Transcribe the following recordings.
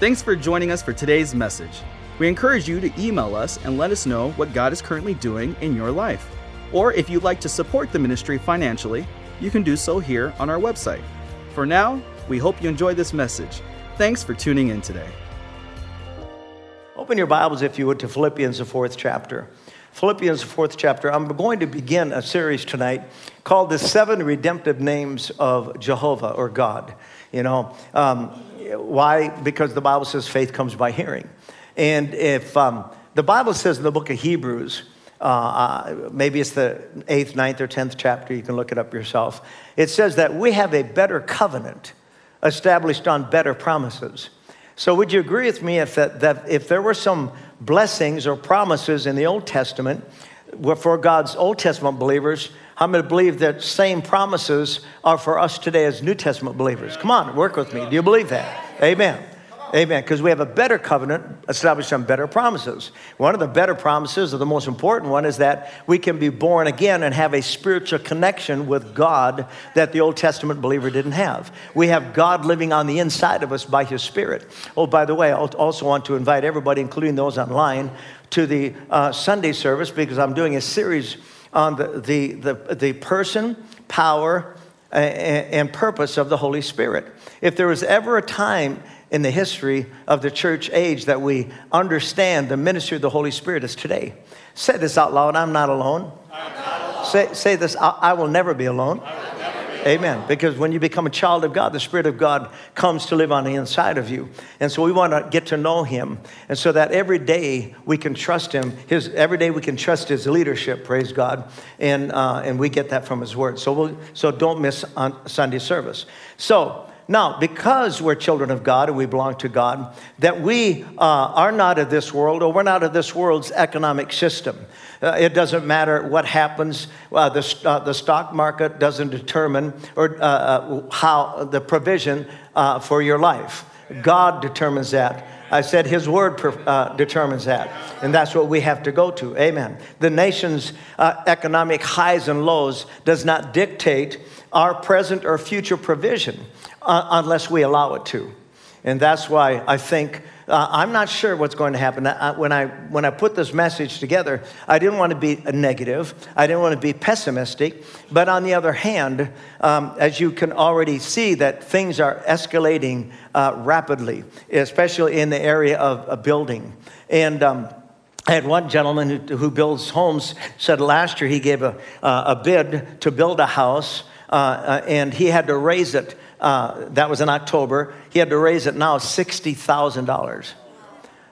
Thanks for joining us for today's message. We encourage you to email us and let us know what God is currently doing in your life. Or if you'd like to support the ministry financially, you can do so here on our website. For now, we hope you enjoy this message. Thanks for tuning in today. Open your Bibles, if you would, to Philippians, the fourth chapter. Philippians, the fourth chapter. I'm going to begin a series tonight called The Seven Redemptive Names of Jehovah or God. You know, um, why? Because the Bible says faith comes by hearing. And if um, the Bible says in the book of Hebrews, uh, uh, maybe it's the eighth, ninth, or tenth chapter, you can look it up yourself. It says that we have a better covenant established on better promises. So, would you agree with me if, that, that if there were some blessings or promises in the Old Testament for God's Old Testament believers, how many believe that same promises are for us today as New Testament believers? Come on, work with me. Do you believe that? Amen. Amen. Because we have a better covenant established on better promises. One of the better promises, or the most important one, is that we can be born again and have a spiritual connection with God that the Old Testament believer didn't have. We have God living on the inside of us by His Spirit. Oh, by the way, I also want to invite everybody, including those online, to the uh, Sunday service because I'm doing a series on the, the, the, the person, power, and purpose of the Holy Spirit. If there was ever a time in the history of the church age that we understand the ministry of the Holy Spirit is today. Say this out loud I'm not alone. Not alone. Say, say this I, I, will never be alone. Amen. Because when you become a child of God, the Spirit of God comes to live on the inside of you. And so we want to get to know Him. And so that every day we can trust Him. His, every day we can trust His leadership, praise God. And, uh, and we get that from His Word. So, we'll, so don't miss on Sunday service. So, now, because we're children of God and we belong to God, that we uh, are not of this world or we're not of this world's economic system. Uh, it doesn't matter what happens. Uh, the, uh, the stock market doesn't determine or uh, uh, how the provision for your life. God determines that. I said his word uh, determines that. And that's what we have to go to. Amen. The nation's uh, economic highs and lows does not dictate our present or future provision uh, unless we allow it to. And that's why I think uh, I'm not sure what's going to happen. I, when, I, when I put this message together, I didn't want to be negative, I didn't want to be pessimistic. But on the other hand, um, as you can already see, that things are escalating uh, rapidly, especially in the area of, of building. And um, I had one gentleman who, who, builds homes said last year he gave a, uh, a bid to build a house, uh, uh, and he had to raise it uh, that was in October. He had to raise it now $60,000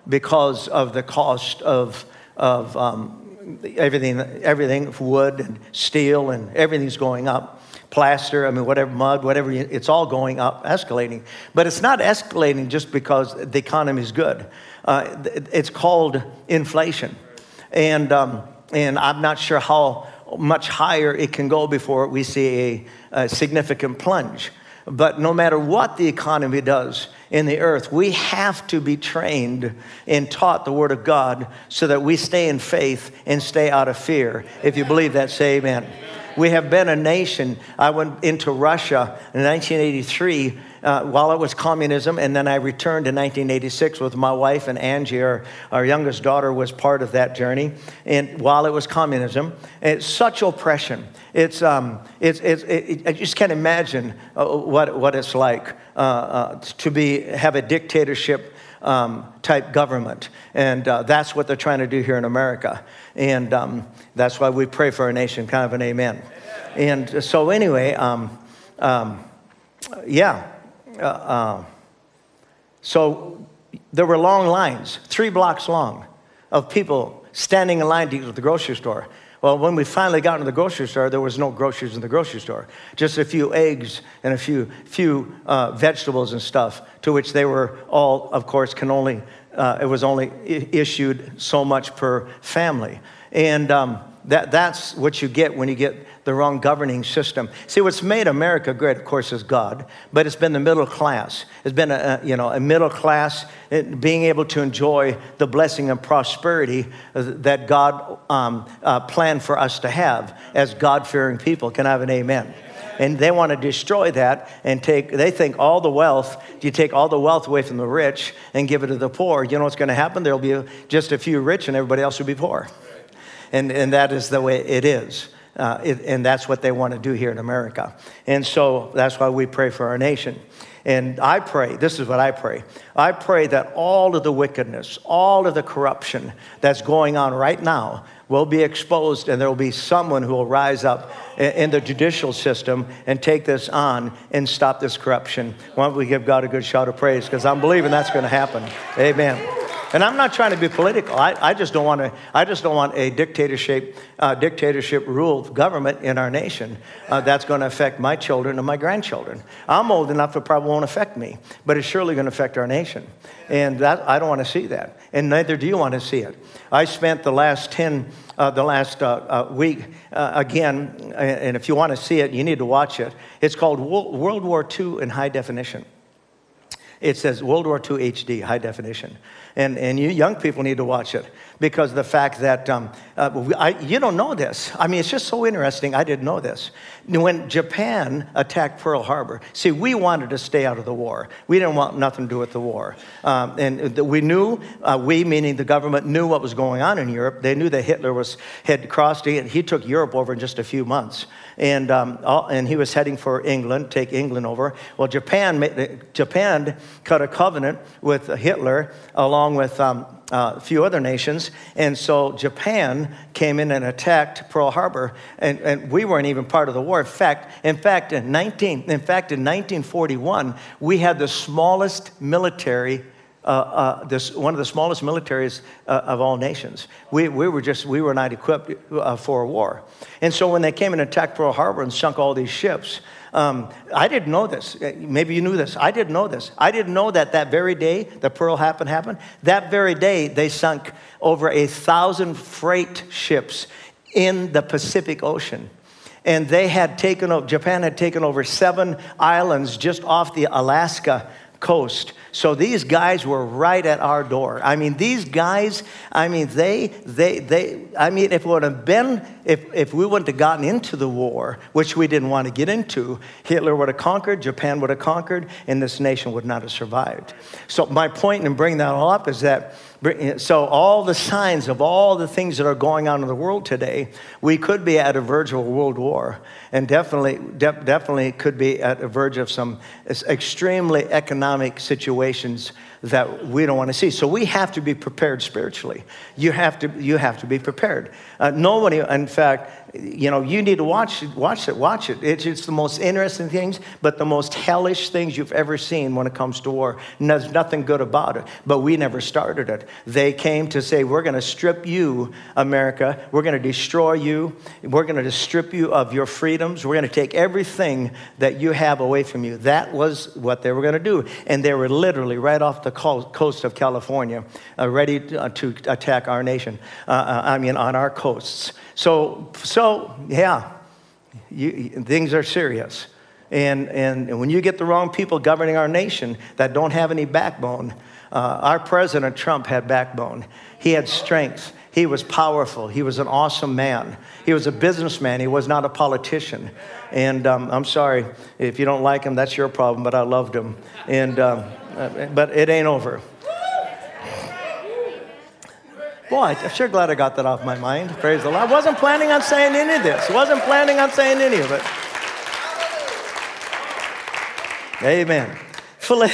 because of the cost of, of um, everything, everything, wood and steel and everything's going up. Plaster, I mean, whatever, mud, whatever, it's all going up, escalating. But it's not escalating just because the economy is good. Uh, it's called inflation. And, um, and I'm not sure how much higher it can go before we see a, a significant plunge. But no matter what the economy does in the earth, we have to be trained and taught the Word of God so that we stay in faith and stay out of fear. If you believe that, say amen. We have been a nation. I went into Russia in 1983 uh, while it was communism, and then I returned in 1986 with my wife and Angie, our, our youngest daughter, was part of that journey. And while it was communism, it's such oppression. It's, um, it's, it's it, I just can't imagine uh, what, what it's like uh, uh, to be, have a dictatorship um, type government. And uh, that's what they're trying to do here in America. And um, that's why we pray for our nation, kind of an amen. And so, anyway, um, um yeah. Uh, uh, so there were long lines, three blocks long, of people standing in line to go to the grocery store. Well, when we finally got into the grocery store, there was no groceries in the grocery store. Just a few eggs and a few, few uh, vegetables and stuff, to which they were all, of course, can only, uh, it was only issued so much per family. And um, that, that's what you get when you get the wrong governing system. See, what's made America great, of course, is God, but it's been the middle class. It's been a, you know, a middle class being able to enjoy the blessing and prosperity that God um, uh, planned for us to have as God fearing people. Can I have an amen? And they want to destroy that and take, they think all the wealth, you take all the wealth away from the rich and give it to the poor. You know what's going to happen? There'll be just a few rich and everybody else will be poor. And, and that is the way it is. Uh, it, and that's what they want to do here in America. And so that's why we pray for our nation. And I pray, this is what I pray. I pray that all of the wickedness, all of the corruption that's going on right now will be exposed, and there will be someone who will rise up in the judicial system and take this on and stop this corruption. Why don't we give God a good shout of praise? Because I'm believing that's going to happen. Amen. And I'm not trying to be political. I, I just don't want to. I just don't want a dictatorship, uh, dictatorship ruled government in our nation uh, that's going to affect my children and my grandchildren. I'm old enough; it probably won't affect me, but it's surely going to affect our nation. And that, I don't want to see that, and neither do you want to see it. I spent the last ten, uh, the last uh, uh, week uh, again, and if you want to see it, you need to watch it. It's called World War II in high definition. It says World War II HD, high definition and, and you young people need to watch it because the fact that um, uh, I, you don't know this. I mean, it's just so interesting. I didn't know this. When Japan attacked Pearl Harbor, see, we wanted to stay out of the war. We didn't want nothing to do with the war. Um, and we knew, uh, we meaning the government, knew what was going on in Europe. They knew that Hitler was, had crossed, and he took Europe over in just a few months. And, um, all, and he was heading for England, take England over. Well, Japan, Japan cut a covenant with Hitler along with um, uh, a few other nations. And so Japan came in and attacked Pearl Harbor, and, and we weren't even part of the war. In fact, in fact, in 19, in fact, in 1941, we had the smallest military. Uh, uh, this, one of the smallest militaries uh, of all nations. We, we were just, we were not equipped uh, for a war. And so when they came and attacked Pearl Harbor and sunk all these ships, um, I didn't know this. Uh, maybe you knew this. I didn't know this. I didn't know that that very day the Pearl happened happened. That very day they sunk over a thousand freight ships in the Pacific Ocean. And they had taken, over, Japan had taken over seven islands just off the Alaska coast. So these guys were right at our door. I mean, these guys, I mean, they, they, they, I mean, if it would have been, if, if we wouldn't have gotten into the war, which we didn't want to get into, Hitler would have conquered, Japan would have conquered, and this nation would not have survived. So my point in bringing that all up is that eh, so, all the signs of all the things that are going on in the world today, we could be at a verge of a world war, and definitely, de- definitely could be at a verge of some eh, extremely economic situations that we don't want to see. So we have to be prepared spiritually. You have to, you have to be prepared. Uh, nobody, in fact, you know, you need to watch, watch it, watch it. It's, it's the most interesting things, but the most hellish things you've ever seen when it comes to war. And there's nothing good about it, but we never started it. They came to say, we're going to strip you, America. We're going to destroy you. We're going to strip you of your freedoms. We're going to take everything that you have away from you. That was what they were going to do. And they were literally right off the coast of California, uh, ready to, uh, to, attack our nation. Uh, uh I mean, on our coasts. So, so yeah, you, things are serious. And, and when you get the wrong people governing our nation that don't have any backbone, uh, our President Trump had backbone. He had strength. He was powerful. He was an awesome man. He was a businessman. He was not a politician. And um, I'm sorry if you don't like him, that's your problem, but I loved him. And, um, Uh, but it ain't over. Boy, I'm sure glad I got that off my mind. Praise the Lord. I wasn't planning on saying any of this. Wasn't planning on saying any of it. Amen.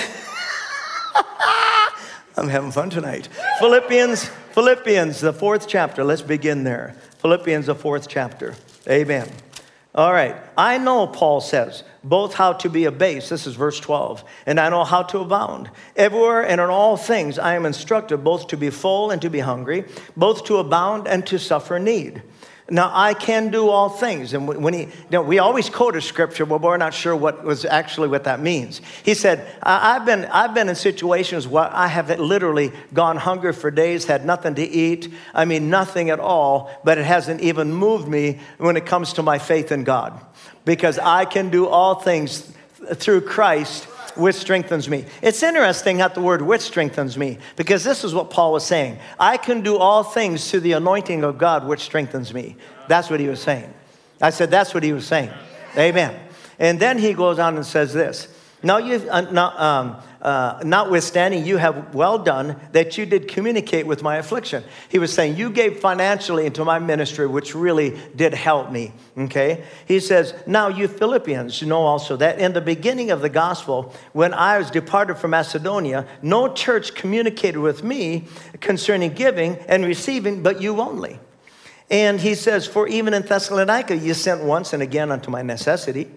I'm having fun tonight. Philippians, Philippians, the fourth chapter. Let's begin there. Philippians, the fourth chapter. Amen. All right. I know, Paul says, both how to be abased, this is verse 12, and I know how to abound. Everywhere and in all things I am instructed both to be full and to be hungry, both to abound and to suffer need. Now I can do all things. And when he, you know, we always quote a scripture, but we're not sure what was actually what that means. He said, I've been, I've been in situations where I have literally gone hungry for days, had nothing to eat. I mean, nothing at all, but it hasn't even moved me when it comes to my faith in God. Because I can do all things through Christ which strengthens me. It's interesting that the word which strengthens me, because this is what Paul was saying. I can do all things through the anointing of God, which strengthens me. That's what he was saying. I said, that's what he was saying. Amen. And then he goes on and says this. Now you, uh, not, um, uh, notwithstanding, you have well done that you did communicate with my affliction. He was saying, You gave financially into my ministry, which really did help me. Okay? He says, Now you Philippians you know also that in the beginning of the gospel, when I was departed from Macedonia, no church communicated with me concerning giving and receiving, but you only. And he says, For even in Thessalonica you sent once and again unto my necessity.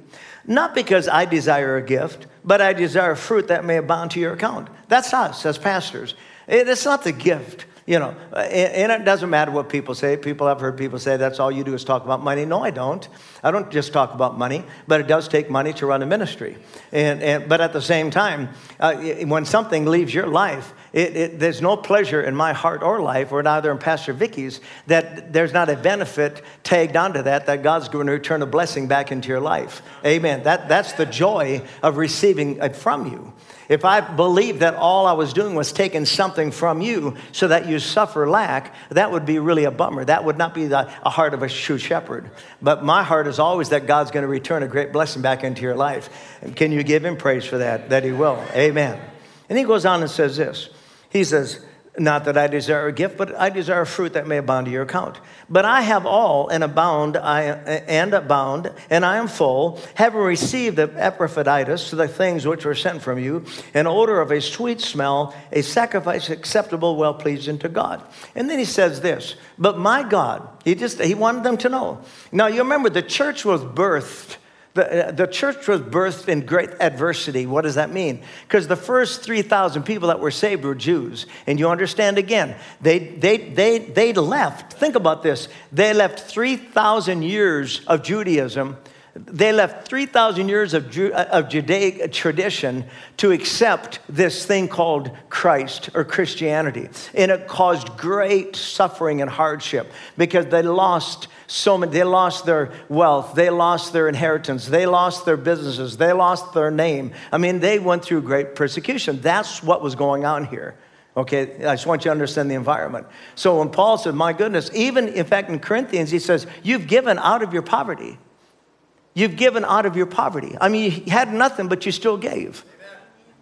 Not because I desire a gift, but I desire fruit that may abound to your account. That's us as pastors. It's not the gift, you know. And it doesn't matter what people say. People, I've heard people say that's all you do is talk about money. No, I don't. I don't just talk about money, but it does take money to run a ministry. And, and but at the same time, uh, when something leaves your life, it, it, there's no pleasure in my heart or life, or neither in Pastor Vicky's, that there's not a benefit tagged onto that, that God's going to return a blessing back into your life. Amen. That, that's the joy of receiving it from you. If I believed that all I was doing was taking something from you so that you suffer lack, that would be really a bummer. That would not be the a heart of a true shepherd. But my heart is always that God's going to return a great blessing back into your life. And can you give him praise for that? That he will. Amen. And he goes on and says this he says, Not that I desire a gift, but I desire a fruit that may abound to your account. But I have all and abound, I, and abound, and I am full, having received the Epaphroditus, the things which were sent from you, an odor of a sweet smell, a sacrifice acceptable, well pleasing to God. And then he says this, But my God, he just, he wanted them to know. Now you remember the church was birthed the, uh, the church was birthed in great adversity. What does that mean? Because the first 3,000 people that were saved were Jews. And you understand again, they, they, they, they left. Think about this. They left 3,000 years of Judaism. They left 3,000 years of, Ju- uh, of Judaic tradition to accept this thing called Christ or Christianity. And it caused great suffering and hardship because they lost so many, they lost their wealth, they lost their inheritance, they lost their businesses, they lost their name. I mean, they went through great persecution. That's what was going on here. Okay, I just want you to understand the environment. So when Paul said, My goodness, even in fact in Corinthians, he says, You've given out of your poverty. You've given out of your poverty. I mean, you had nothing, but you still gave.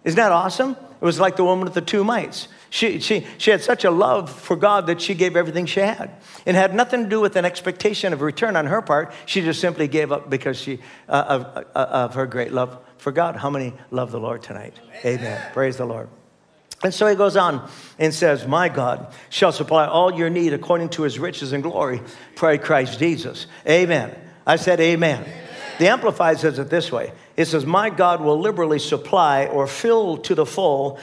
Isn't that awesome? It was like the woman with the two mites. She, she, she had such a love for God that she gave everything she had. It had nothing to do with an expectation of return on her part. She just simply gave up because she, uh, of, uh, of her great love for God. How many love the Lord tonight? Amen. Amen. Praise the Lord. And so he goes on and says, My God shall supply all your need according to his riches and glory, pray Christ Jesus. Amen. I said, Amen. amen. The Amplified says it this way it says, My God will liberally supply or fill to the full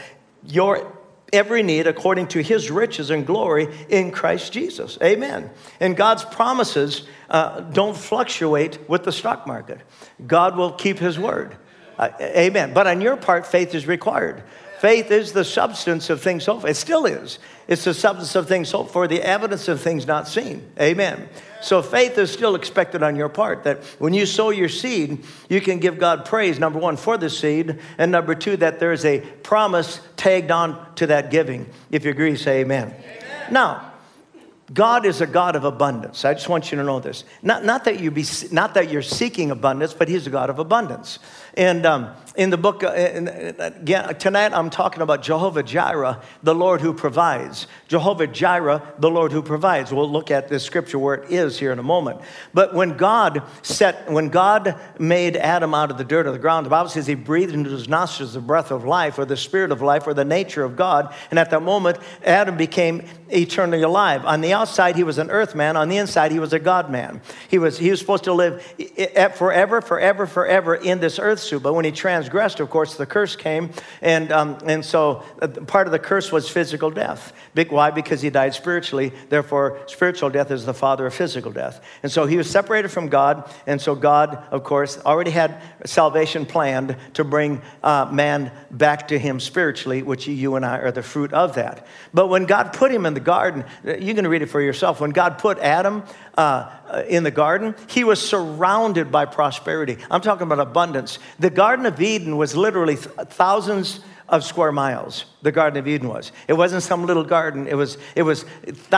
your every need according to his riches and glory in Christ Jesus. Amen. And God's promises uh, don't fluctuate with the stock market, God will keep his word. Uh, amen. But on your part, faith is required. Faith is the substance of things hoped. It still is. It's the substance of things hoped for, the evidence of things not seen. Amen. So faith is still expected on your part that when you sow your seed, you can give God praise, number one, for the seed, and number two, that there's a promise tagged on to that giving. If you agree, say amen. amen. Now, God is a God of abundance. I just want you to know this. Not, not, that, you be, not that you're seeking abundance, but He's a God of abundance. And um, in the book, uh, again, tonight I'm talking about Jehovah Jireh, the Lord who provides. Jehovah Jireh, the Lord who provides. We'll look at this scripture where it is here in a moment. But when God set, when God made Adam out of the dirt of the ground, the Bible says He breathed into his nostrils the breath of life, or the spirit of life, or the nature of God. And at that moment, Adam became eternally alive. On the outside, he was an earth man. On the inside, he was a God man. He was, he was supposed to live forever, forever, forever in this earth suit. But when he transgressed, of course, the curse came. And, um, and so uh, part of the curse was physical death. Why? Because he died spiritually. Therefore, spiritual death is the father of physical death. And so he was separated from God. And so God, of course, already had salvation planned to bring uh, man back to him spiritually, which you and I are the fruit of that. But when God put him in the garden, uh, you can read for yourself. When God put Adam uh, in the garden, he was surrounded by prosperity. I'm talking about abundance. The Garden of Eden was literally thousands of square miles the garden of eden was. It wasn't some little garden. It was it was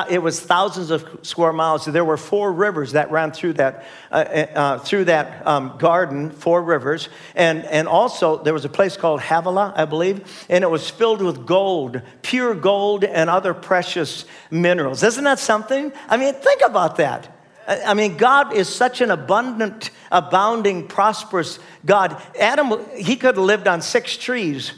it was thousands of square miles. There were four rivers that ran through that uh, uh, through that um, garden four rivers. And and also there was a place called havilah i believe and it was filled with gold pure gold and other precious minerals. Isn't that something? I mean think about that. I mean, God is such an abundant, abounding, prosperous God. Adam, he could have lived on six trees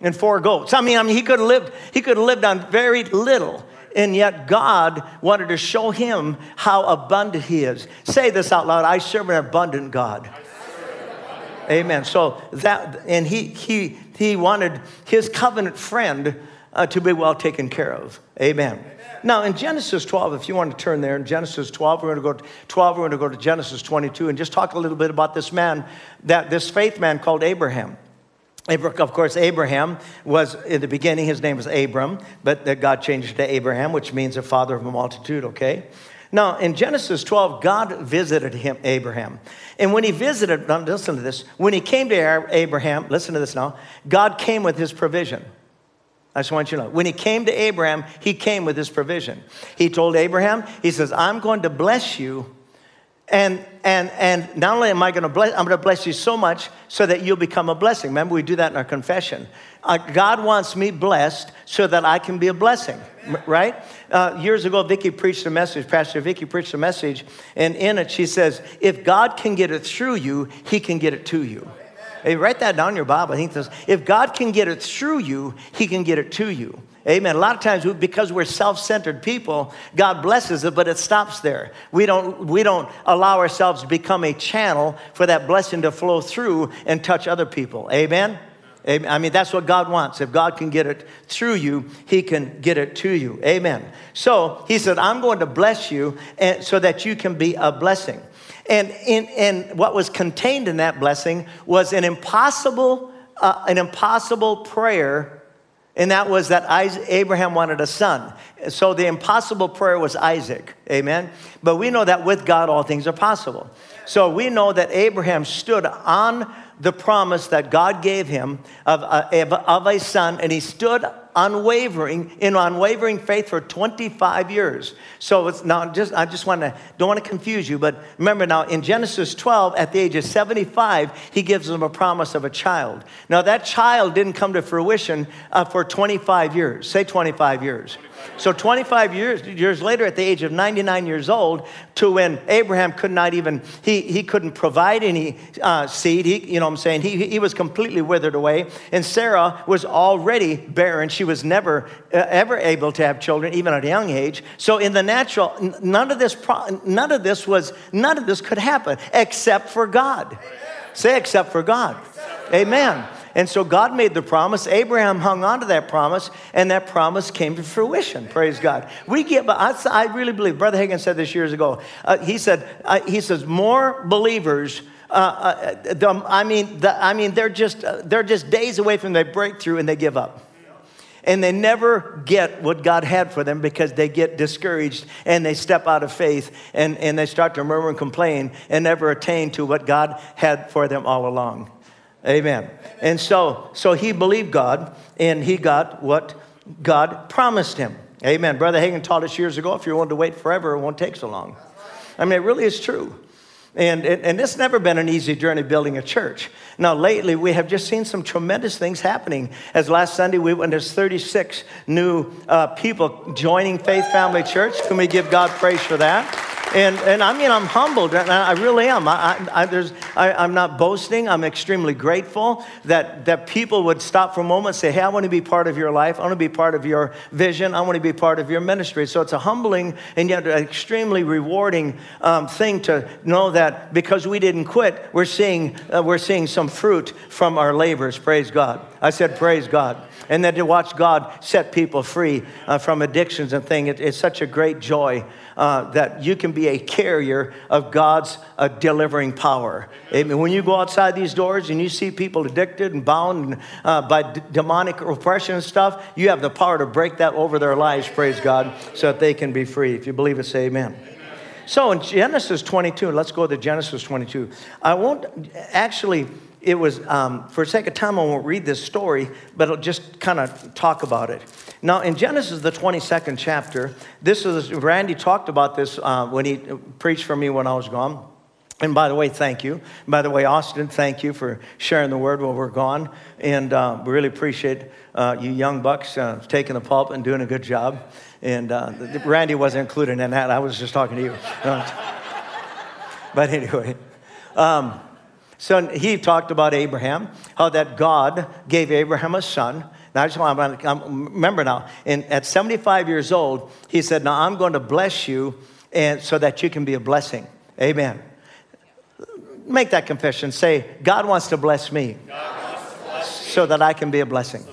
and four goats. I mean, I mean, he could have lived, he could have lived on very little. And yet God wanted to show him how abundant he is. Say this out loud. I serve an abundant God. Amen. So that, and he, he, he wanted his covenant friend uh, to be well taken care of. Amen. Now, in Genesis 12, if you want to turn there, in Genesis 12, we're going to go to 12, we're going to go to Genesis 22 and just talk a little bit about this man, that this faith man called Abraham. Of course, Abraham was in the beginning, his name was Abram, but God changed it to Abraham, which means a father of a multitude, okay? Now, in Genesis 12, God visited him, Abraham. And when he visited, now listen to this, when he came to Abraham, listen to this now, God came with his provision. I just want you to know. When he came to Abraham, he came with his provision. He told Abraham, he says, I'm going to bless you. And, and, and not only am I going to bless, I'm going to bless you so much so that you'll become a blessing. Remember, we do that in our confession. Uh, God wants me blessed so that I can be a blessing, right? Uh, years ago, Vicki preached a message, Pastor Vicki preached a message, and in it she says, if God can get it through you, he can get it to you. Hey, write that down in your Bible. I think this, if God can get it through you, He can get it to you. Amen. A lot of times, because we're self-centered people, God blesses it, but it stops there. We don't, we don't allow ourselves to become a channel for that blessing to flow through and touch other people. Amen. Amen. I mean, that's what God wants. If God can get it through you, He can get it to you. Amen. So He said, I'm going to bless you and, so that you can be a blessing. And, in, and what was contained in that blessing was an impossible, uh, an impossible prayer, and that was that Isaac, Abraham wanted a son. So the impossible prayer was Isaac. Amen. But we know that with God, all things are possible. So we know that Abraham stood on the promise that God gave him of, uh, of a son, and he stood unwavering, in unwavering faith for 25 years. So it's now just, I just want to, don't want to confuse you, but remember now in Genesis 12, at the age of 75, he gives them a promise of a child. Now that child didn't come to fruition uh, for 25 years. Say 25 years. So 25 years, years later, at the age of 99 years old, to when Abraham could not even, he, he couldn't provide any uh, seed. He, you know what I'm saying? He, he was completely withered away. And Sarah was already barren. She was never, uh, ever able to have children, even at a young age. So in the natural, none of this, pro- none of this was, none of this could happen except for God. Say except for God. Amen. And so God made the promise. Abraham hung on to that promise, and that promise came to fruition. Praise God. We get, I, I really believe, Brother Hagin said this years ago. Uh, he said, uh, he says, more believers. Uh, uh the, I mean, the, I mean, they're just uh, they're just days away from their breakthrough, and they give up and they never get what God had for them because they get discouraged and they step out of faith and, and they start to murmur and complain and never attain to what God had for them all along. Amen. And so, so he believed God and he got what God promised him. Amen. Brother Hagin taught us years ago if you're willing to wait forever, it won't take so long. I mean, it really is true. And, and, and it's never been an easy journey building a church. Now, lately, we have just seen some tremendous things happening. As last Sunday, we went, there's 36 new uh, people joining Faith Family Church. Can we give God praise for that? And, and I mean, I'm humbled. I really am. I, I, there's, I, am not boasting. I'm extremely grateful that, that people would stop for a moment and say, Hey, I want to be part of your life. I want to be part of your vision. I want to be part of your ministry. So it's a humbling and yet extremely rewarding um, thing to know that because we didn't quit, we're seeing, uh, we're seeing some fruit from our labors. Praise God. I said, Praise God. And then to watch God set people free uh, from addictions and things, it, it's such a great joy uh, that you can be a carrier of God's uh, delivering power. Amen. When you go outside these doors and you see people addicted and bound uh, by d- demonic oppression and stuff, you have the power to break that over their lives, praise God, so that they can be free. If you believe it, say amen. So in Genesis 22, let's go to Genesis 22. I won't actually it was, um, for sake of time, I won't read this story, but I'll just kind of talk about it. Now, in Genesis, the 22nd chapter, this is, Randy talked about this uh, when he preached for me when I was gone. And by the way, thank you. By the way, Austin, thank you for sharing the word while we're gone. And uh, we really appreciate uh, you young bucks uh, taking the pulpit and doing a good job. And uh, Randy wasn't included in that. I was just talking to you. but anyway. Um, so he talked about Abraham, how that God gave Abraham a son. Now, I just want to remember now, in, at 75 years old, he said, Now I'm going to bless you and, so that you can be a blessing. Amen. Make that confession. Say, God wants to bless me, so that I can be a blessing.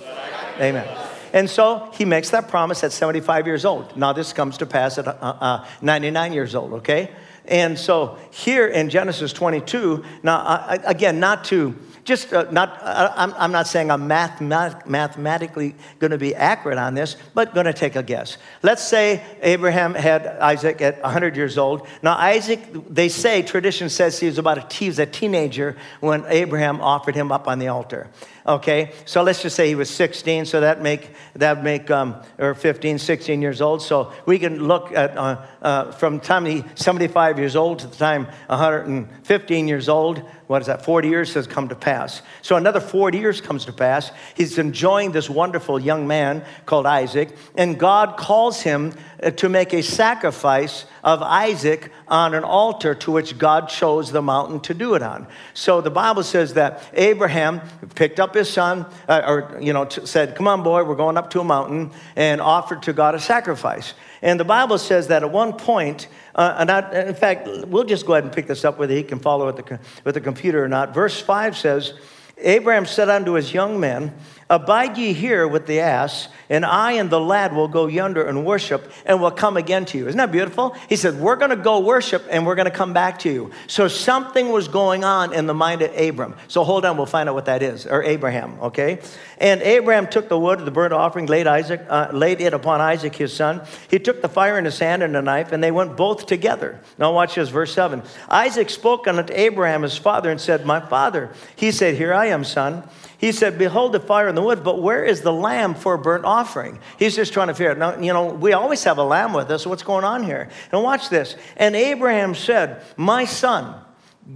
Amen. And so he makes that promise at 75 years old. Now, this comes to pass at uh, uh, 99 years old, okay? And so here in Genesis 22, now, I, again, not to just uh, not, I'm, I'm, not saying I'm math, math, mathematically going to be accurate on this, but going to take a guess. Let's say Abraham had Isaac at 100 years old. Now, Isaac, they say, tradition says he was about a, he was a teenager when Abraham offered him up on the altar. Okay, so let's just say he was 16, so that make that make um, or 15, 16 years old. So we can look at uh, uh, from time he 75 years old to the time 115 years old what is that, 40 years has come to pass. So another 40 years comes to pass. He's enjoying this wonderful young man called Isaac, and God calls him uh, to make a sacrifice of Isaac on an altar to which God chose the mountain to do it on. So the Bible says that Abraham picked up his son, uh, or, you know, t- said, Come on, boy, we're going up to a mountain, and offered to God a sacrifice. And the Bible says that at one point, uh, and I, in fact, we'll just go ahead and pick this up whether he can follow with the, with the computer or not. Verse 5 says, Abraham said unto his young men, Abide ye here with the ass, and I and the lad will go yonder and worship, and will come again to you. Isn't that beautiful? He said, We're going to go worship, and we're going to come back to you. So something was going on in the mind of Abram. So hold on, we'll find out what that is, or Abraham, okay? And Abraham took the wood of the burnt offering, laid, Isaac, uh, laid it upon Isaac his son. He took the fire in his hand and a knife, and they went both together. Now watch this, verse 7. Isaac spoke unto Abraham his father and said, My father. He said, Here I am, son. He said, Behold the fire in the wood, but where is the lamb for a burnt offering? He's just trying to figure out. Now, you know, we always have a lamb with us. What's going on here? And watch this. And Abraham said, My son,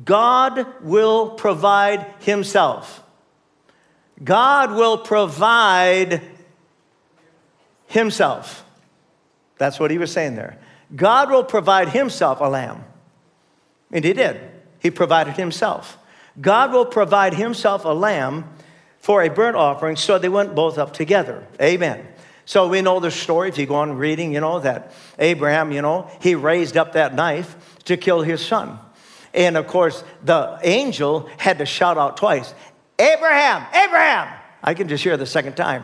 God will provide himself. God will provide himself. That's what he was saying there. God will provide himself a lamb. And he did. He provided himself. God will provide himself a lamb for a burnt offering, so they went both up together. Amen. So we know the story, if you go on reading, you know, that Abraham, you know, he raised up that knife to kill his son. And of course, the angel had to shout out twice Abraham, Abraham! I can just hear the second time.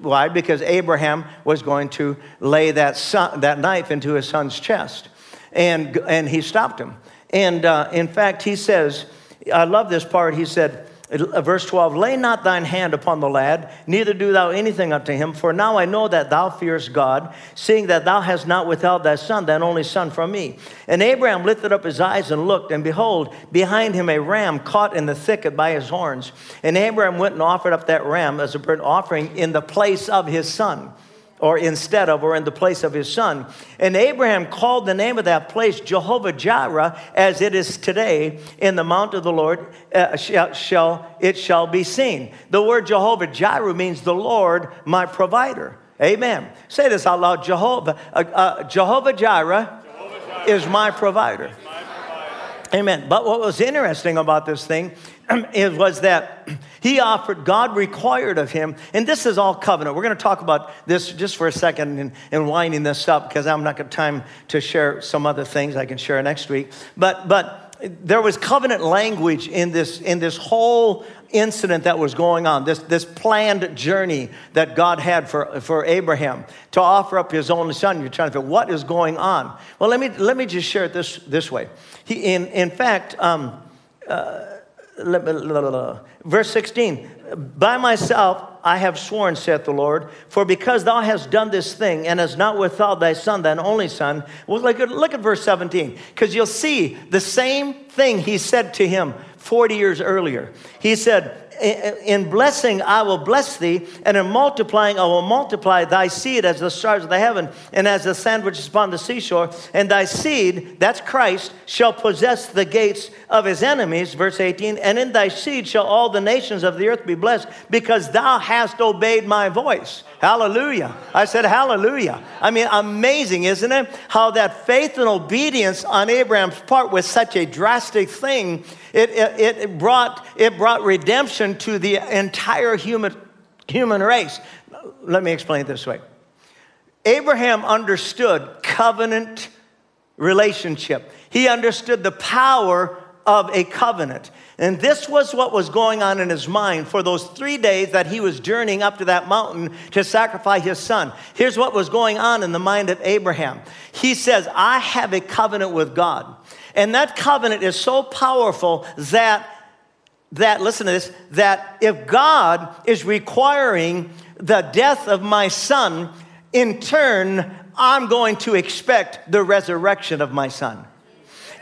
Why? Because Abraham was going to lay that, son, that knife into his son's chest. And, and he stopped him. And uh, in fact, he says, I love this part. He said, Uh, verse 12 lay not thine hand upon the lad neither do thou anything unto him for now i know that thou fearest god seeing that thou hast not withheld thy son thine only son from me. And abraham lifted up his eyes and looked and behold behind him a ram caught in the thicket by his horns. And abraham went and offered up that ram as a burnt offering in the place of his son or instead of, or in the place of his son. And Abraham called the name of that place Jehovah Jireh, as it is today in the mount of the Lord, uh, shall, shall, it shall be seen. The word Jehovah Jireh means the Lord, my provider. Amen. Say this out loud Jehovah, uh, uh, Jehovah, Jireh is my provider. my provider. Amen. But what was interesting about this thing it was that he offered, God required of him, and this is all covenant. We're going to talk about this just for a second and, and winding this up because I'm not going to time to share some other things I can share next week. But, but there was covenant language in this, in this whole incident that was going on, this, this planned journey that God had for, for Abraham to offer up his only son. You're trying to figure what is going on. Well, let me, let me just share it this, this way. He, in, in fact, um, uh, verse 16 by myself i have sworn saith the lord for because thou hast done this thing and hast not withheld thy son thine only son. Well look at, look at verse 17 because you'll see the same thing he said to him 40 years earlier. He said, in blessing I will bless thee, and in multiplying I will multiply thy seed as the stars of the heaven and as the sand which is upon the seashore. And thy seed, that's Christ, shall possess the gates of his enemies. Verse 18. And in thy seed shall all the nations of the earth be blessed, because thou hast obeyed my voice. Hallelujah. I said, Hallelujah. I mean, amazing, isn't it? How that faith and obedience on Abraham's part was such a drastic thing. It, it, it, brought, it brought redemption to the entire human, human race. Let me explain it this way Abraham understood covenant relationship, he understood the power of a covenant. And this was what was going on in his mind for those three days that he was journeying up to that mountain to sacrifice his son. Here's what was going on in the mind of Abraham. He says, I have a covenant with God. And that covenant is so powerful that, that listen to this, that if God is requiring the death of my son, in turn, I'm going to expect the resurrection of my son.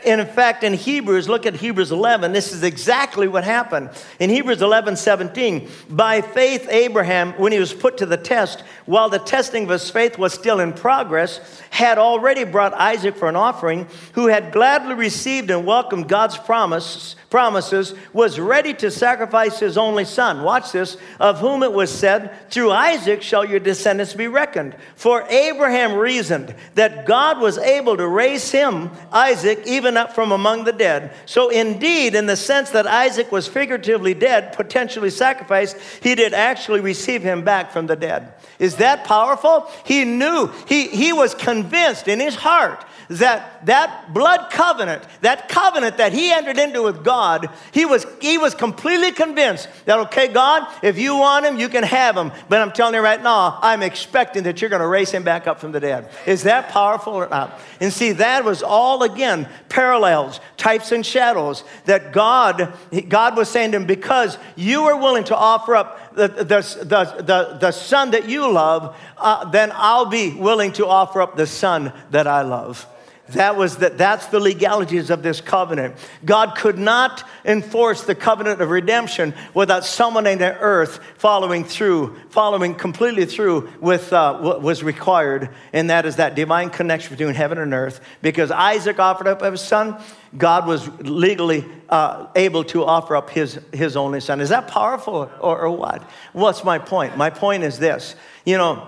And in fact, in Hebrews, look at Hebrews 11, this is exactly what happened. In Hebrews 11, 17, by faith, Abraham, when he was put to the test, while the testing of his faith was still in progress, had already brought Isaac for an offering, who had gladly received and welcomed God's promise, promises, was ready to sacrifice his only son. Watch this, of whom it was said, Through Isaac shall your descendants be reckoned. For Abraham reasoned that God was able to raise him, Isaac, even up from among the dead. So, indeed, in the sense that Isaac was figuratively dead, potentially sacrificed, he did actually receive him back from the dead. Is that powerful? He knew, he, he was convinced in his heart that that blood covenant, that covenant that he entered into with God, he was, he was completely convinced that, okay, God, if you want him, you can have him. But I'm telling you right now, I'm expecting that you're going to raise him back up from the dead. Is that powerful or not? And see, that was all again parallels, types and shadows that God, God was saying to him, because you are willing to offer up the, the, the, the, the son that you love, uh, then I'll be willing to offer up the son that I love. That was the, that's the legalities of this covenant. God could not enforce the covenant of redemption without someone in the earth following through, following completely through with uh, what was required, and that is that divine connection between heaven and earth. Because Isaac offered up his son, God was legally uh, able to offer up his, his only son. Is that powerful or, or what? What's my point? My point is this. You know,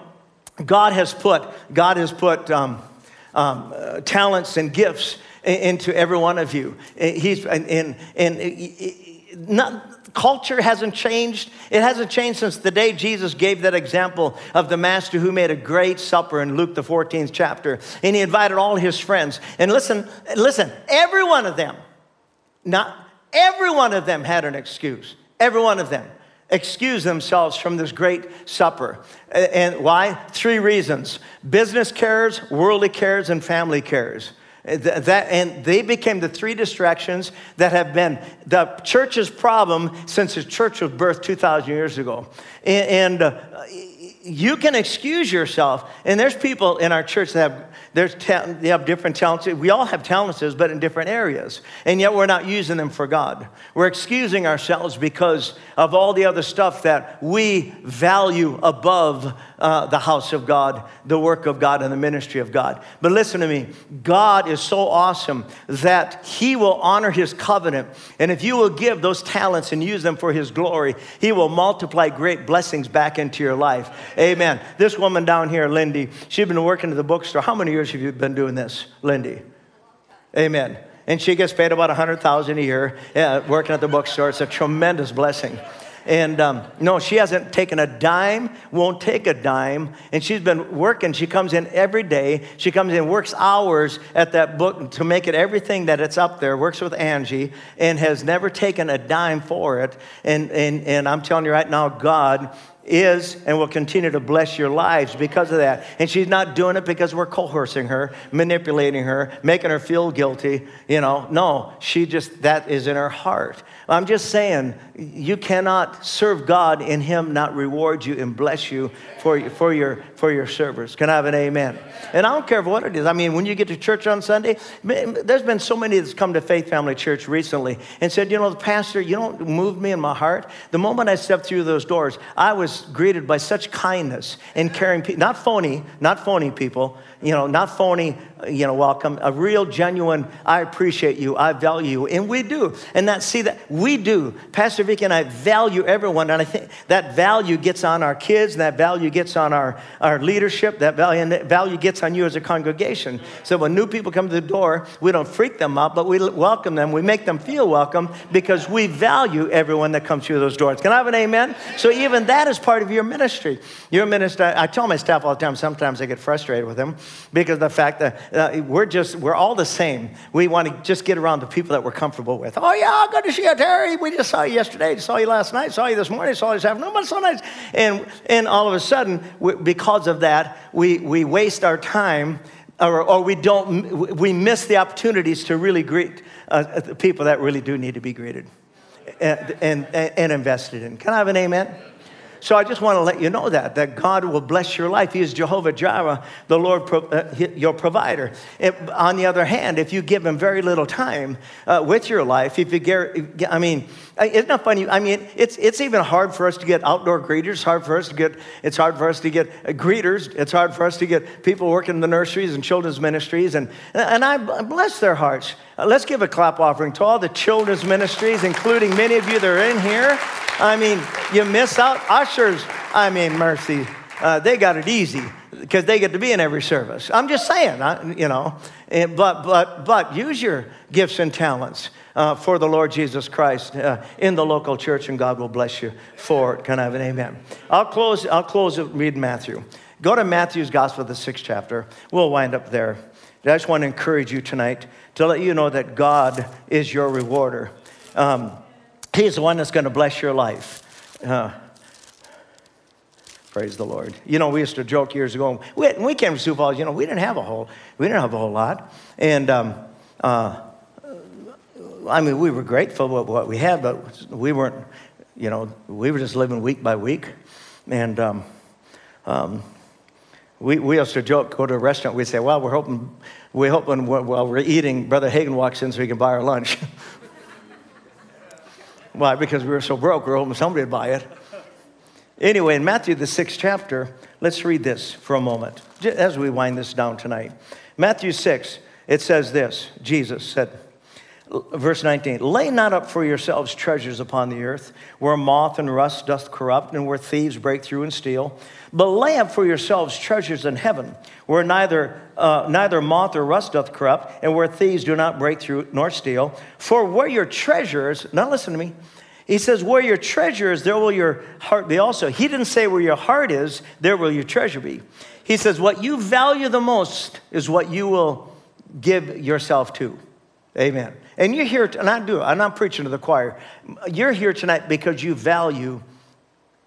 God has put, God has put, um, um, uh, talents and gifts into every one of you. He's, and, and, and not, culture hasn't changed. It hasn't changed since the day Jesus gave that example of the master who made a great supper in Luke, the 14th chapter. And he invited all his friends. And listen, listen, every one of them, not every one of them had an excuse. Every one of them excuse themselves from this great supper. And why? Three reasons business cares, worldly cares, and family cares. That, and they became the three distractions that have been the church's problem since the church was birthed 2,000 years ago. And, and uh, you can excuse yourself. And there's people in our church that have there's ta- they have different talents. We all have talents, but in different areas. And yet we're not using them for God. We're excusing ourselves because of all the other stuff that we value above uh, the house of God, the work of God, and the ministry of God. But listen to me God is so awesome that He will honor His covenant. And if you will give those talents and use them for His glory, He will multiply great blessings back into your life. Amen. This woman down here, Lindy, she's been working at the bookstore. How many years? have you been doing this, Lindy? Amen. And she gets paid about 100000 a year uh, working at the bookstore. It's a tremendous blessing. And um, no, she hasn't taken a dime, won't take a dime. And she's been working. She comes in every day. She comes in, works hours at that book to make it everything that it's up there, works with Angie, and has never taken a dime for it. And, and, and I'm telling you right now, God is and will continue to bless your lives because of that. And she's not doing it because we're coercing her, manipulating her, making her feel guilty. You know, no, she just, that is in her heart. I'm just saying, you cannot serve God and Him not reward you and bless you for, for, your, for your service. Can I have an amen? And I don't care what it is. I mean, when you get to church on Sunday, there's been so many that's come to Faith Family Church recently and said, you know, the pastor, you don't move me in my heart. The moment I stepped through those doors, I was greeted by such kindness and caring people, not phony, not phony people, you know, not phony, uh, you know, welcome, a real, genuine, I appreciate you, I value you. And we do. And that, see, that we do. Pastor Vicky and I value everyone. And I think that value gets on our kids, and that value gets on our, our leadership, that value, gets on you as a congregation. So when new people come to the door, we don't freak them out, but we welcome them. We make them feel welcome because we value everyone that comes through those doors. Can I have an amen? So even that is part of your ministry. Your ministry, I tell my staff all the time, sometimes I get frustrated with them because of the fact that uh, we're just, we're all the same. We want to just get around the people that we're comfortable with. Oh, yeah, good to see you, Terry. We just saw you yesterday, saw you last night, saw you this morning, saw you this afternoon, but so nice. And, and all of a sudden, we, because of that, we, we waste our time or, or, we don't we miss the opportunities to really greet uh, the people that really do need to be greeted and, and, and invested in can i have an amen so I just want to let you know that, that God will bless your life. He is Jehovah Jireh, the Lord, uh, your provider. On the other hand, if you give him very little time uh, with your life, if you get, I mean, isn't that funny? I mean, it's, it's even hard for us to get outdoor greeters. It's hard for us to get, it's hard for us to get uh, greeters. It's hard for us to get people working in the nurseries and children's ministries. And, and I bless their hearts. Uh, let's give a clap offering to all the children's ministries, including many of you that are in here. I mean, you miss out. Ushers, I mean, mercy, uh, they got it easy because they get to be in every service. I'm just saying, I, you know. But, but, but use your gifts and talents uh, for the Lord Jesus Christ uh, in the local church, and God will bless you for it. Can I have an amen? I'll close, I'll close read Matthew. Go to Matthew's Gospel, the sixth chapter. We'll wind up there. I just want to encourage you tonight to let you know that God is your rewarder. Um, He's the one that's going to bless your life. Uh, praise the Lord. You know, we used to joke years ago. We, we came to Sioux Falls, you know, we didn't have a whole, we didn't have a whole lot, and um, uh, I mean, we were grateful for what we had, but we weren't. You know, we were just living week by week, and um, um, we, we used to joke, go to a restaurant, we'd say, well, we're hoping, we're hoping while we're eating, Brother Hagan walks in so he can buy our lunch. Why? Because we were so broke, we were hoping somebody would buy it. Anyway, in Matthew, the sixth chapter, let's read this for a moment as we wind this down tonight. Matthew 6, it says this Jesus said, verse 19 lay not up for yourselves treasures upon the earth where moth and rust doth corrupt and where thieves break through and steal. But lay up for yourselves treasures in heaven where neither, uh, neither moth or rust doth corrupt and where thieves do not break through nor steal. For where your treasures now listen to me he says where your treasure is there will your heart be also. He didn't say where your heart is there will your treasure be. He says what you value the most is what you will give yourself to amen and you're here, and I do, I'm not preaching to the choir. You're here tonight because you value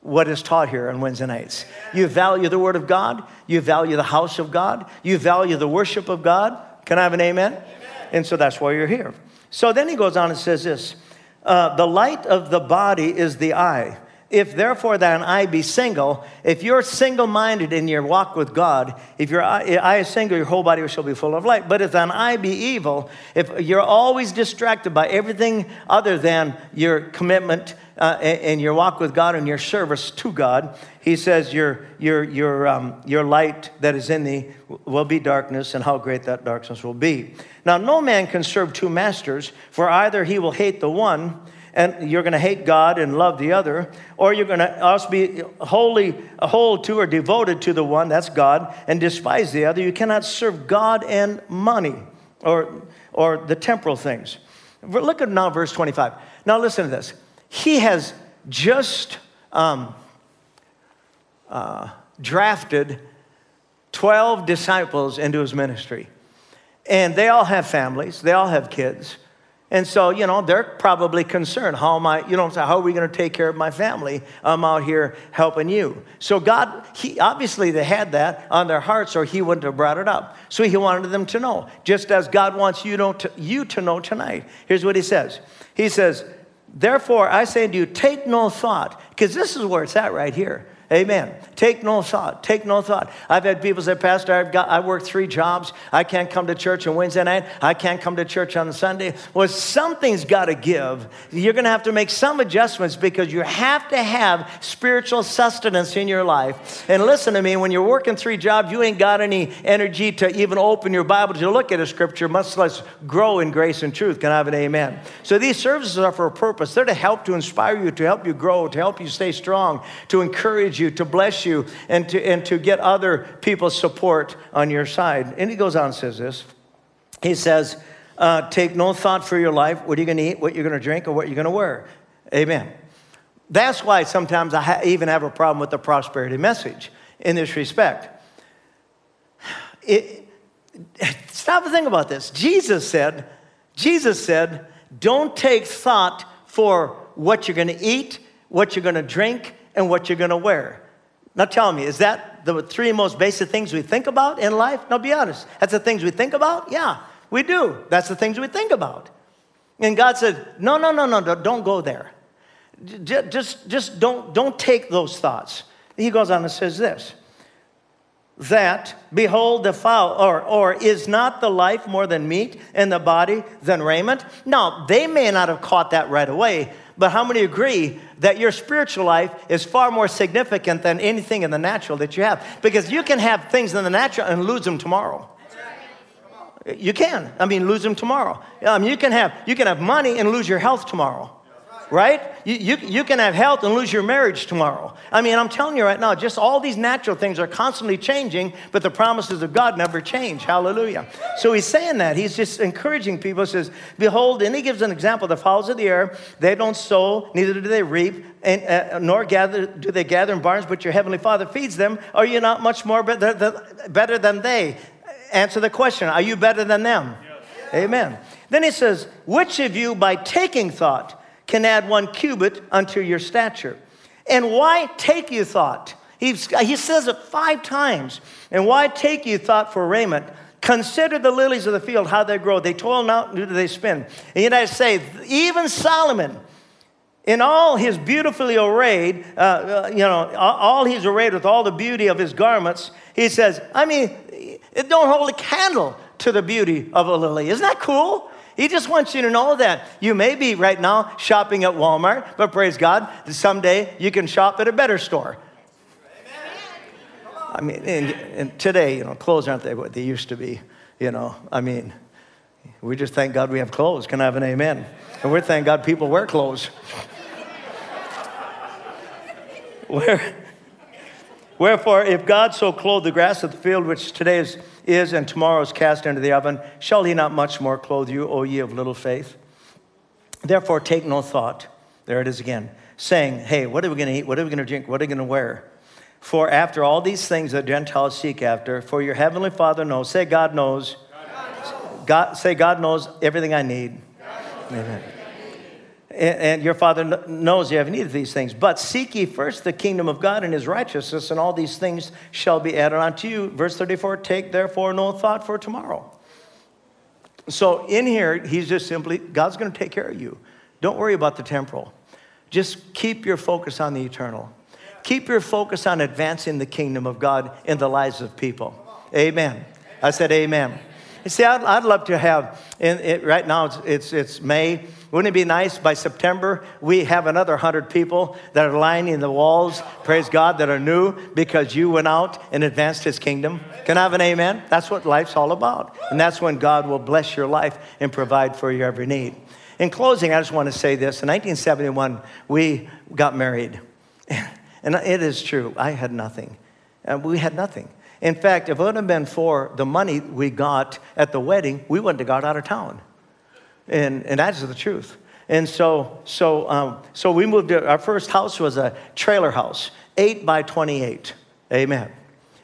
what is taught here on Wednesday nights. You value the Word of God, you value the house of God, you value the worship of God. Can I have an amen? amen. And so that's why you're here. So then he goes on and says this uh, The light of the body is the eye. If therefore thine eye be single, if you're single minded in your walk with God, if your eye is single, your whole body shall be full of light. But if thine eye be evil, if you're always distracted by everything other than your commitment uh, and your walk with God and your service to God, he says, Your, your, your, um, your light that is in thee will be darkness, and how great that darkness will be. Now, no man can serve two masters, for either he will hate the one and you're going to hate God and love the other, or you're going to also be wholly whole to or devoted to the one, that's God, and despise the other. You cannot serve God and money or, or the temporal things. Look at now verse 25. Now listen to this. He has just um, uh, drafted 12 disciples into his ministry. And they all have families, they all have kids. And so, you know, they're probably concerned. How am I, you know, how are we going to take care of my family? I'm out here helping you. So, God, he, obviously they had that on their hearts or he wouldn't have brought it up. So, he wanted them to know, just as God wants you to, you to know tonight. Here's what he says He says, Therefore, I say to you, take no thought, because this is where it's at right here. Amen. Take no thought. Take no thought. I've had people say, Pastor, I've got, I work three jobs. I can't come to church on Wednesday night. I can't come to church on Sunday. Well, something's got to give. You're going to have to make some adjustments because you have to have spiritual sustenance in your life. And listen to me, when you're working three jobs, you ain't got any energy to even open your Bible to look at a scripture, much less grow in grace and truth. Can I have an amen? So these services are for a purpose. They're to help to inspire you, to help you grow, to help you stay strong, to encourage you, to bless you, and to, and to get other people's support on your side. And he goes on and says this. He says, uh, Take no thought for your life, what are you going to eat, what you're going to drink, or what you're going to wear. Amen. That's why sometimes I ha- even have a problem with the prosperity message in this respect. It, stop and think about this. Jesus said, Jesus said, don't take thought for what you're going to eat, what you're going to drink, and what you're going to wear. Now tell me, is that the three most basic things we think about in life? Now be honest. That's the things we think about? Yeah, we do. That's the things we think about. And God said, no, no, no, no, don't go there. Just, just don't, don't take those thoughts. He goes on and says this that behold the fowl or, or is not the life more than meat and the body than raiment now they may not have caught that right away but how many agree that your spiritual life is far more significant than anything in the natural that you have? Because you can have things in the natural and lose them tomorrow. You can. I mean, lose them tomorrow. Mean, you can have you can have money and lose your health tomorrow right? You, you, you can have health and lose your marriage tomorrow. I mean, I'm telling you right now, just all these natural things are constantly changing, but the promises of God never change. Hallelujah. So he's saying that. He's just encouraging people. He says, Behold, and he gives an example the fowls of the air, they don't sow, neither do they reap, and, uh, nor gather, do they gather in barns, but your heavenly Father feeds them. Are you not much more better, better than they? Answer the question Are you better than them? Yes. Amen. Then he says, Which of you, by taking thought, can add one cubit unto your stature. And why take you thought? He, he says it five times. And why take you thought for raiment? Consider the lilies of the field, how they grow. They toil not, do they spin. And yet I say, even Solomon, in all his beautifully arrayed, uh, uh, you know, all he's arrayed with all the beauty of his garments, he says, I mean, it don't hold a candle to the beauty of a lily. Isn't that cool? He just wants you to know that you may be right now shopping at Walmart, but praise God, someday you can shop at a better store. I mean, and, and today, you know, clothes aren't they what they used to be. You know, I mean, we just thank God we have clothes. Can I have an amen? And we're thank God people wear clothes. Where, wherefore, if God so clothe the grass of the field, which today is is and tomorrow is cast into the oven, shall he not much more clothe you, O ye of little faith? Therefore, take no thought. There it is again, saying, Hey, what are we going to eat? What are we going to drink? What are we going to wear? For after all these things that Gentiles seek after, for your heavenly Father knows. Say, God knows. God, knows. God say, God knows everything I need. Amen and your Father knows you have need of these things. But seek ye first the kingdom of God and his righteousness, and all these things shall be added unto you. Verse 34 Take therefore no thought for tomorrow. So in here, he's just simply, God's going to take care of you. Don't worry about the temporal. Just keep your focus on the eternal. Keep your focus on advancing the kingdom of God in the lives of people. Amen. I said, Amen. You see, I'd, I'd love to have, in, it, right now it's, it's, it's May. Wouldn't it be nice by September we have another 100 people that are lining the walls, praise God, that are new because you went out and advanced his kingdom? Can I have an amen? That's what life's all about. And that's when God will bless your life and provide for your every need. In closing, I just want to say this. In 1971, we got married. And it is true, I had nothing. And we had nothing. In fact, if it would have been for the money we got at the wedding, we wouldn't have got out of town. And, and that's the truth. And so, so, um, so we moved to, our first house was a trailer house, 8 by 28. Amen.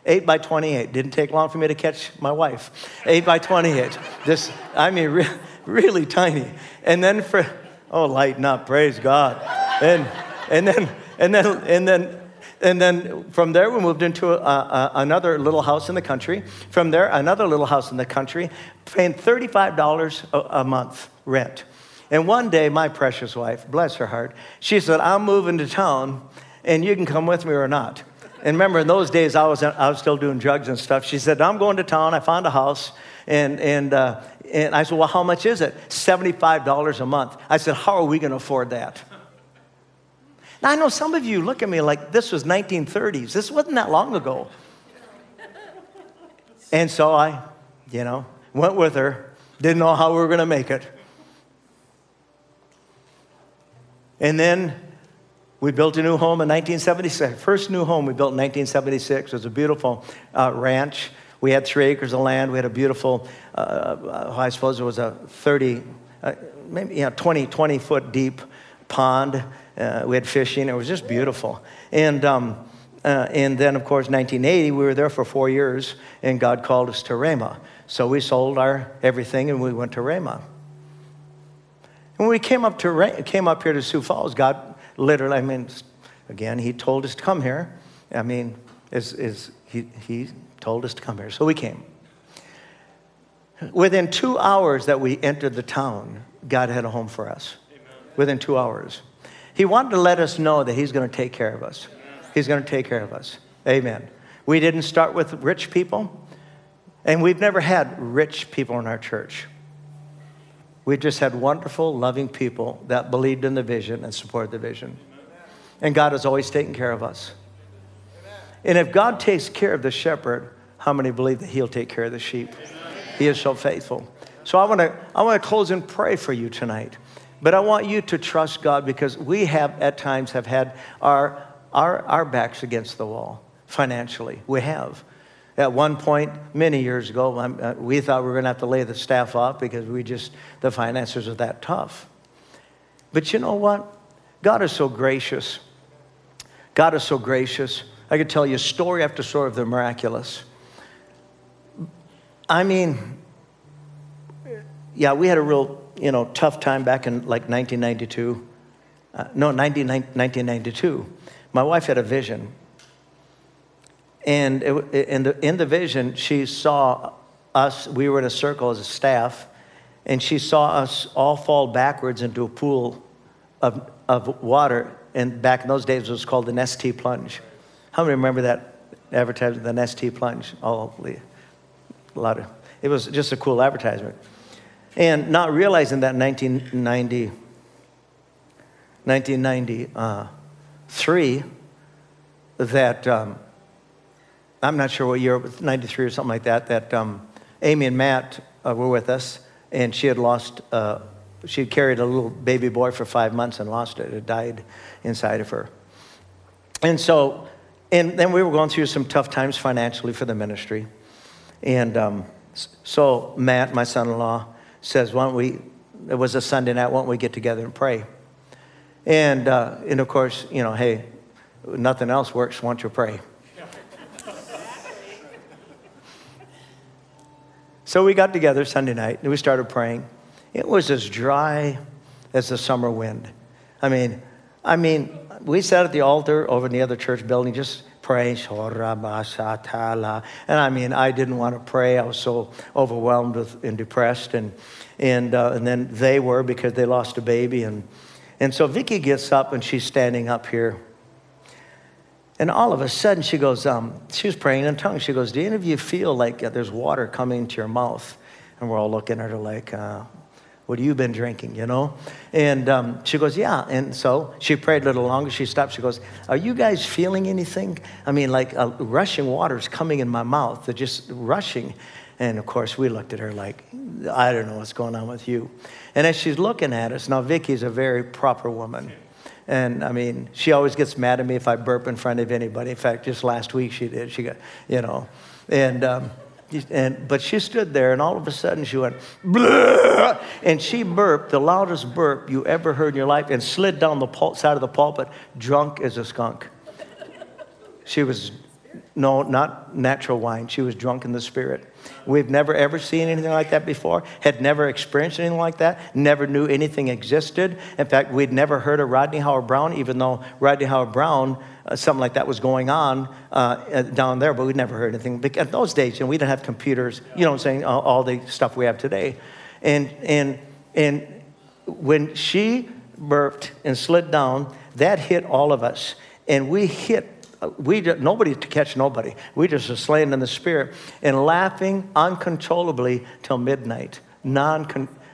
8 by 28. Didn't take long for me to catch my wife. 8 by 28. This, I mean, re- really tiny. And then for, oh, lighten up, praise God. And, and then, and then, and then, and then from there, we moved into a, a, another little house in the country. From there, another little house in the country, paying $35 a, a month rent. And one day, my precious wife, bless her heart, she said, I'm moving to town and you can come with me or not. And remember, in those days, I was, I was still doing drugs and stuff. She said, I'm going to town. I found a house. And, and, uh, and I said, Well, how much is it? $75 a month. I said, How are we going to afford that? Now, I know some of you look at me like this was 1930s. This wasn't that long ago. And so I, you know, went with her. Didn't know how we were going to make it. And then we built a new home in 1976. First new home we built in 1976 it was a beautiful uh, ranch. We had three acres of land. We had a beautiful, uh, uh, I suppose it was a 30, uh, maybe yeah, 20, 20 foot deep pond. Uh, we had fishing. It was just beautiful. And, um, uh, and then, of course, 1980, we were there for four years, and God called us to Rhema. So we sold our everything and we went to Rhema. And when we came up, to, came up here to Sioux Falls, God literally, I mean, again, He told us to come here. I mean, is, is, he, he told us to come here. So we came. Within two hours that we entered the town, God had a home for us. Amen. Within two hours. He wanted to let us know that He's going to take care of us. He's going to take care of us. Amen. We didn't start with rich people, and we've never had rich people in our church. We just had wonderful, loving people that believed in the vision and supported the vision. And God has always taken care of us. And if God takes care of the shepherd, how many believe that he'll take care of the sheep? He is so faithful. So I want to I want to close and pray for you tonight. But I want you to trust God because we have at times have had our our, our backs against the wall financially. We have. At one point, many years ago, uh, we thought we were going to have to lay the staff off because we just, the finances are that tough. But you know what? God is so gracious. God is so gracious. I could tell you story after story of the miraculous. I mean, yeah, we had a real, you know, tough time back in like 1992. Uh, no, 19, 1992. My wife had a vision and it, in, the, in the vision, she saw us, we were in a circle as a staff, and she saw us all fall backwards into a pool of, of water. And back in those days, it was called a Nestea plunge. How many remember that advertisement, the Nestea plunge? Oh, a lot of, it was just a cool advertisement. And not realizing that in 1990, 1993, that um, I'm not sure what year, it was, 93 or something like that, that um, Amy and Matt uh, were with us, and she had lost, uh, she had carried a little baby boy for five months and lost it. It died inside of her. And so, and then we were going through some tough times financially for the ministry. And um, so Matt, my son in law, says, Why don't we, it was a Sunday night, why don't we get together and pray? And, uh, and of course, you know, hey, nothing else works, why don't you pray? So we got together Sunday night and we started praying. It was as dry as the summer wind. I mean, I mean, we sat at the altar over in the other church building just praying. And I mean, I didn't want to pray. I was so overwhelmed with, and depressed. And, and, uh, and then they were because they lost a baby. And, and so Vicky gets up and she's standing up here and all of a sudden, she goes, um, she was praying in tongues. She goes, Do any of you feel like uh, there's water coming to your mouth? And we're all looking at her like, uh, What have you been drinking, you know? And um, she goes, Yeah. And so she prayed a little longer. She stopped. She goes, Are you guys feeling anything? I mean, like uh, rushing water is coming in my mouth. They're just rushing. And of course, we looked at her like, I don't know what's going on with you. And as she's looking at us, now Vicky's a very proper woman. And I mean, she always gets mad at me if I burp in front of anybody. In fact, just last week she did. She got, you know, and, um, and but she stood there, and all of a sudden she went, Bleh! and she burped the loudest burp you ever heard in your life, and slid down the pul- side of the pulpit, drunk as a skunk. She was, no, not natural wine. She was drunk in the spirit. We've never ever seen anything like that before, had never experienced anything like that, never knew anything existed. In fact, we'd never heard of Rodney Howard-Browne, even though Rodney Howard-Browne, uh, something like that was going on uh, uh down there, but we'd never heard anything. At those days, you know, we didn't have computers, you know what I'm saying, all, all the stuff we have today. And, and, and when she burped and slid down, that hit all of us. And we hit Uh, we nobody to catch nobody. We just were slain in the spirit and laughing uncontrollably till midnight, non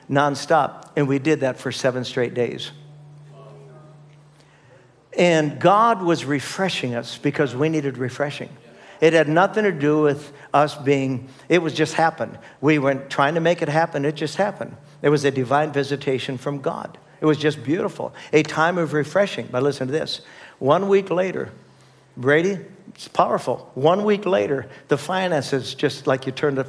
nonstop. And we did that for seven straight days. And God was refreshing us because we needed refreshing. It had nothing to do with us being, it was just happened. We weren't trying to make it happen, it just happened. It was a divine visitation from God. It was just beautiful. A time of refreshing. But listen to this. One week later, Brady, it's powerful. One week later, the finances just like you turned a,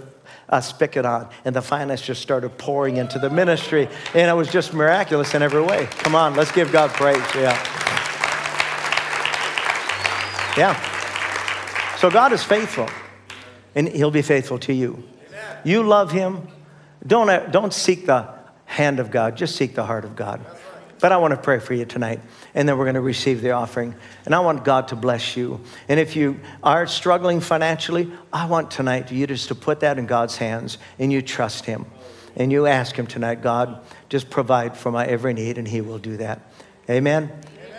a spigot on, and the finances just started pouring into the ministry, and it was just miraculous in every way. Come on, let's give God praise. Yeah. Yeah. So God is faithful, and He'll be faithful to you. You love Him. Don't, uh, don't seek the hand of God, just seek the heart of God. But I want to pray for you tonight, and then we're going to receive the offering. And I want God to bless you. And if you are struggling financially, I want tonight you just to put that in God's hands and you trust Him. And you ask Him tonight, God, just provide for my every need, and He will do that. Amen.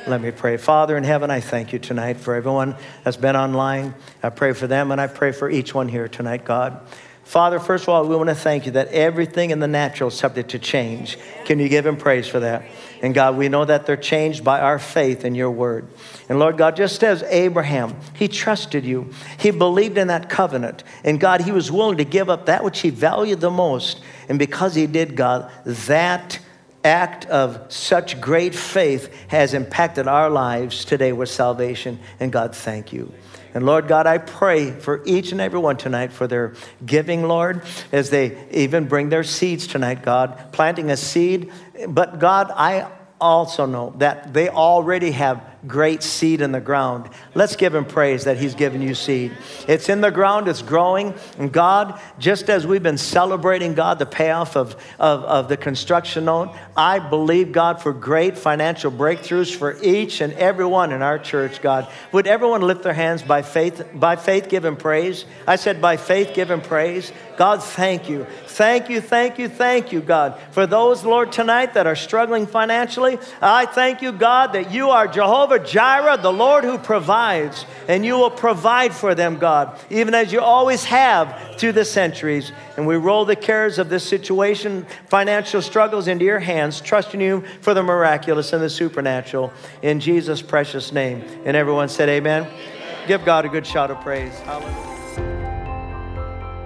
Let me pray. Father in heaven, I thank you tonight for everyone that's been online. I pray for them and I pray for each one here tonight, God. Father, first of all, we want to thank you that everything in the natural is subject to change. Can you give him praise for that? And God, we know that they're changed by our faith in your word. And Lord God, just as Abraham, he trusted you, he believed in that covenant. And God, he was willing to give up that which he valued the most. And because he did, God, that act of such great faith has impacted our lives today with salvation. And God, thank you. And Lord God, I pray for each and every one tonight for their giving, Lord, as they even bring their seeds tonight, God, planting a seed. But God, I also know that they already have great seed in the ground. Let's give him praise that he's given you seed. It's in the ground, it's growing. And God, just as we've been celebrating, God, the payoff of, of, of the construction loan, I believe, God, for great financial breakthroughs for each and every one in our church, God. Would everyone lift their hands by faith? By faith, give him praise. I said, by faith, give him praise. God, thank you. Thank you, thank you, thank you, God. For those, Lord, tonight that are struggling financially, I thank you, God, that you are Jehovah Jehovah Jireh, the Lord who provides, and you will provide for them, God, even as you always have through the centuries. And we roll the cares of this situation, financial struggles, into your hands, trusting you for the miraculous and the supernatural. In Jesus' precious name. And everyone said, Amen. Amen. Give God a good shout of praise. Hallelujah.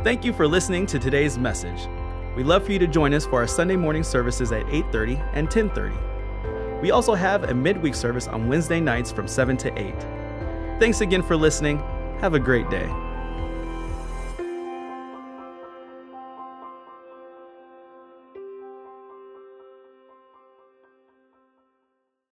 Thank you for listening to today's message. We'd love for you to join us for our Sunday morning services at 8:30 and 10:30. We also have a midweek service on Wednesday nights from 7 to 8. Thanks again for listening. Have a great day.